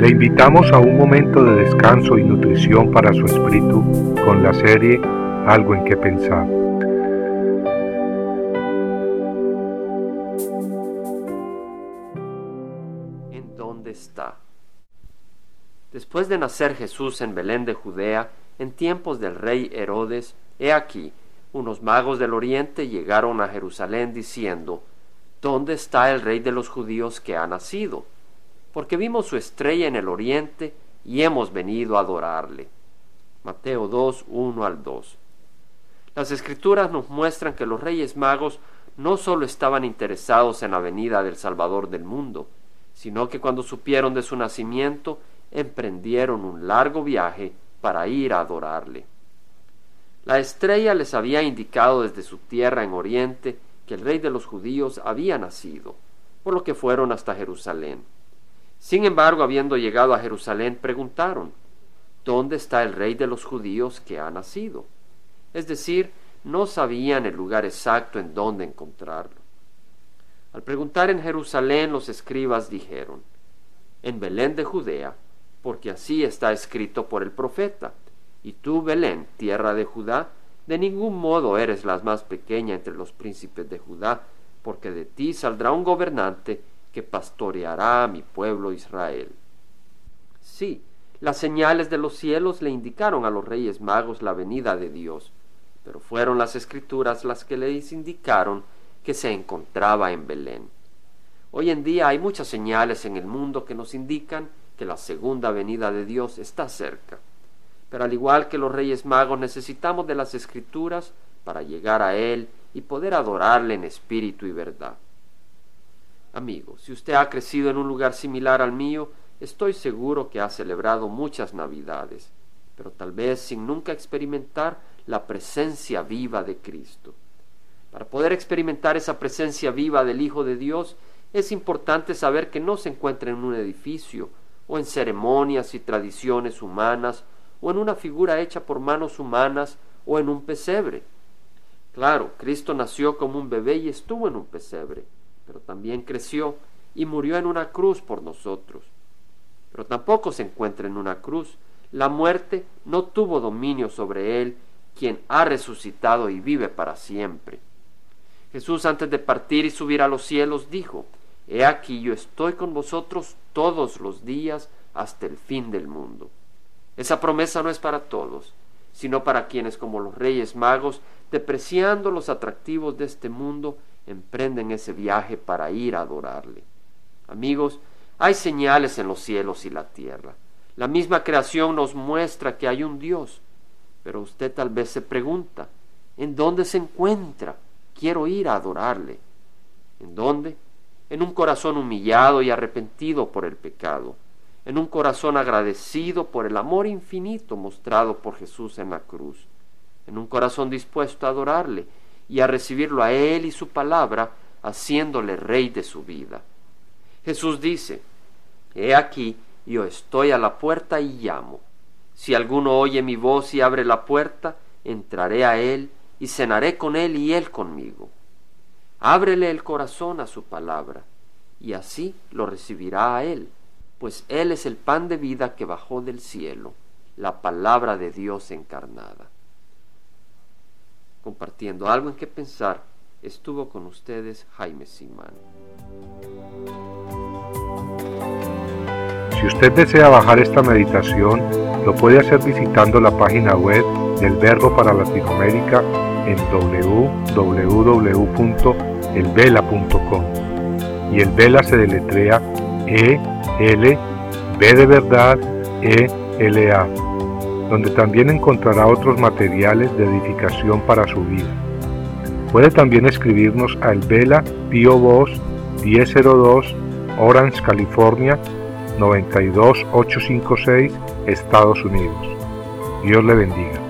Le invitamos a un momento de descanso y nutrición para su espíritu con la serie Algo en que pensar. ¿En dónde está? Después de nacer Jesús en Belén de Judea, en tiempos del rey Herodes, he aquí, unos magos del oriente llegaron a Jerusalén diciendo, ¿Dónde está el rey de los judíos que ha nacido? Porque vimos su estrella en el oriente y hemos venido a adorarle. Mateo 2, 1 al 2. Las escrituras nos muestran que los reyes magos no solo estaban interesados en la venida del Salvador del mundo, sino que cuando supieron de su nacimiento, emprendieron un largo viaje para ir a adorarle. La estrella les había indicado desde su tierra en Oriente que el rey de los judíos había nacido, por lo que fueron hasta Jerusalén. Sin embargo, habiendo llegado a Jerusalén, preguntaron, ¿dónde está el rey de los judíos que ha nacido? Es decir, no sabían el lugar exacto en donde encontrarlo. Al preguntar en Jerusalén, los escribas dijeron, en Belén de Judea, porque así está escrito por el profeta, y tú, Belén, tierra de Judá, de ningún modo eres la más pequeña entre los príncipes de Judá, porque de ti saldrá un gobernante que pastoreará a mi pueblo Israel. Sí, las señales de los cielos le indicaron a los reyes magos la venida de Dios, pero fueron las escrituras las que les indicaron que se encontraba en Belén. Hoy en día hay muchas señales en el mundo que nos indican que la segunda venida de Dios está cerca. Pero al igual que los reyes magos necesitamos de las escrituras para llegar a Él y poder adorarle en espíritu y verdad. Amigo, si usted ha crecido en un lugar similar al mío, estoy seguro que ha celebrado muchas Navidades, pero tal vez sin nunca experimentar la presencia viva de Cristo. Para poder experimentar esa presencia viva del Hijo de Dios, es importante saber que no se encuentra en un edificio, o en ceremonias y tradiciones humanas, o en una figura hecha por manos humanas, o en un pesebre. Claro, Cristo nació como un bebé y estuvo en un pesebre creció y murió en una cruz por nosotros. Pero tampoco se encuentra en una cruz. La muerte no tuvo dominio sobre él, quien ha resucitado y vive para siempre. Jesús antes de partir y subir a los cielos dijo, He aquí yo estoy con vosotros todos los días hasta el fin del mundo. Esa promesa no es para todos, sino para quienes como los reyes magos, depreciando los atractivos de este mundo, emprenden ese viaje para ir a adorarle. Amigos, hay señales en los cielos y la tierra. La misma creación nos muestra que hay un Dios, pero usted tal vez se pregunta, ¿en dónde se encuentra? Quiero ir a adorarle. ¿En dónde? En un corazón humillado y arrepentido por el pecado, en un corazón agradecido por el amor infinito mostrado por Jesús en la cruz, en un corazón dispuesto a adorarle y a recibirlo a Él y su palabra, haciéndole rey de su vida. Jesús dice, He aquí, yo estoy a la puerta y llamo. Si alguno oye mi voz y abre la puerta, entraré a Él y cenaré con Él y Él conmigo. Ábrele el corazón a su palabra, y así lo recibirá a Él, pues Él es el pan de vida que bajó del cielo, la palabra de Dios encarnada compartiendo algo en que pensar, estuvo con ustedes Jaime Simán. Si usted desea bajar esta meditación, lo puede hacer visitando la página web del Verbo para Latinoamérica en www.elvela.com. Y el Vela se deletrea E L B de verdad E L A donde también encontrará otros materiales de edificación para su vida. Puede también escribirnos al Vela Pio Box 1002 Orange, California 92856, Estados Unidos. Dios le bendiga.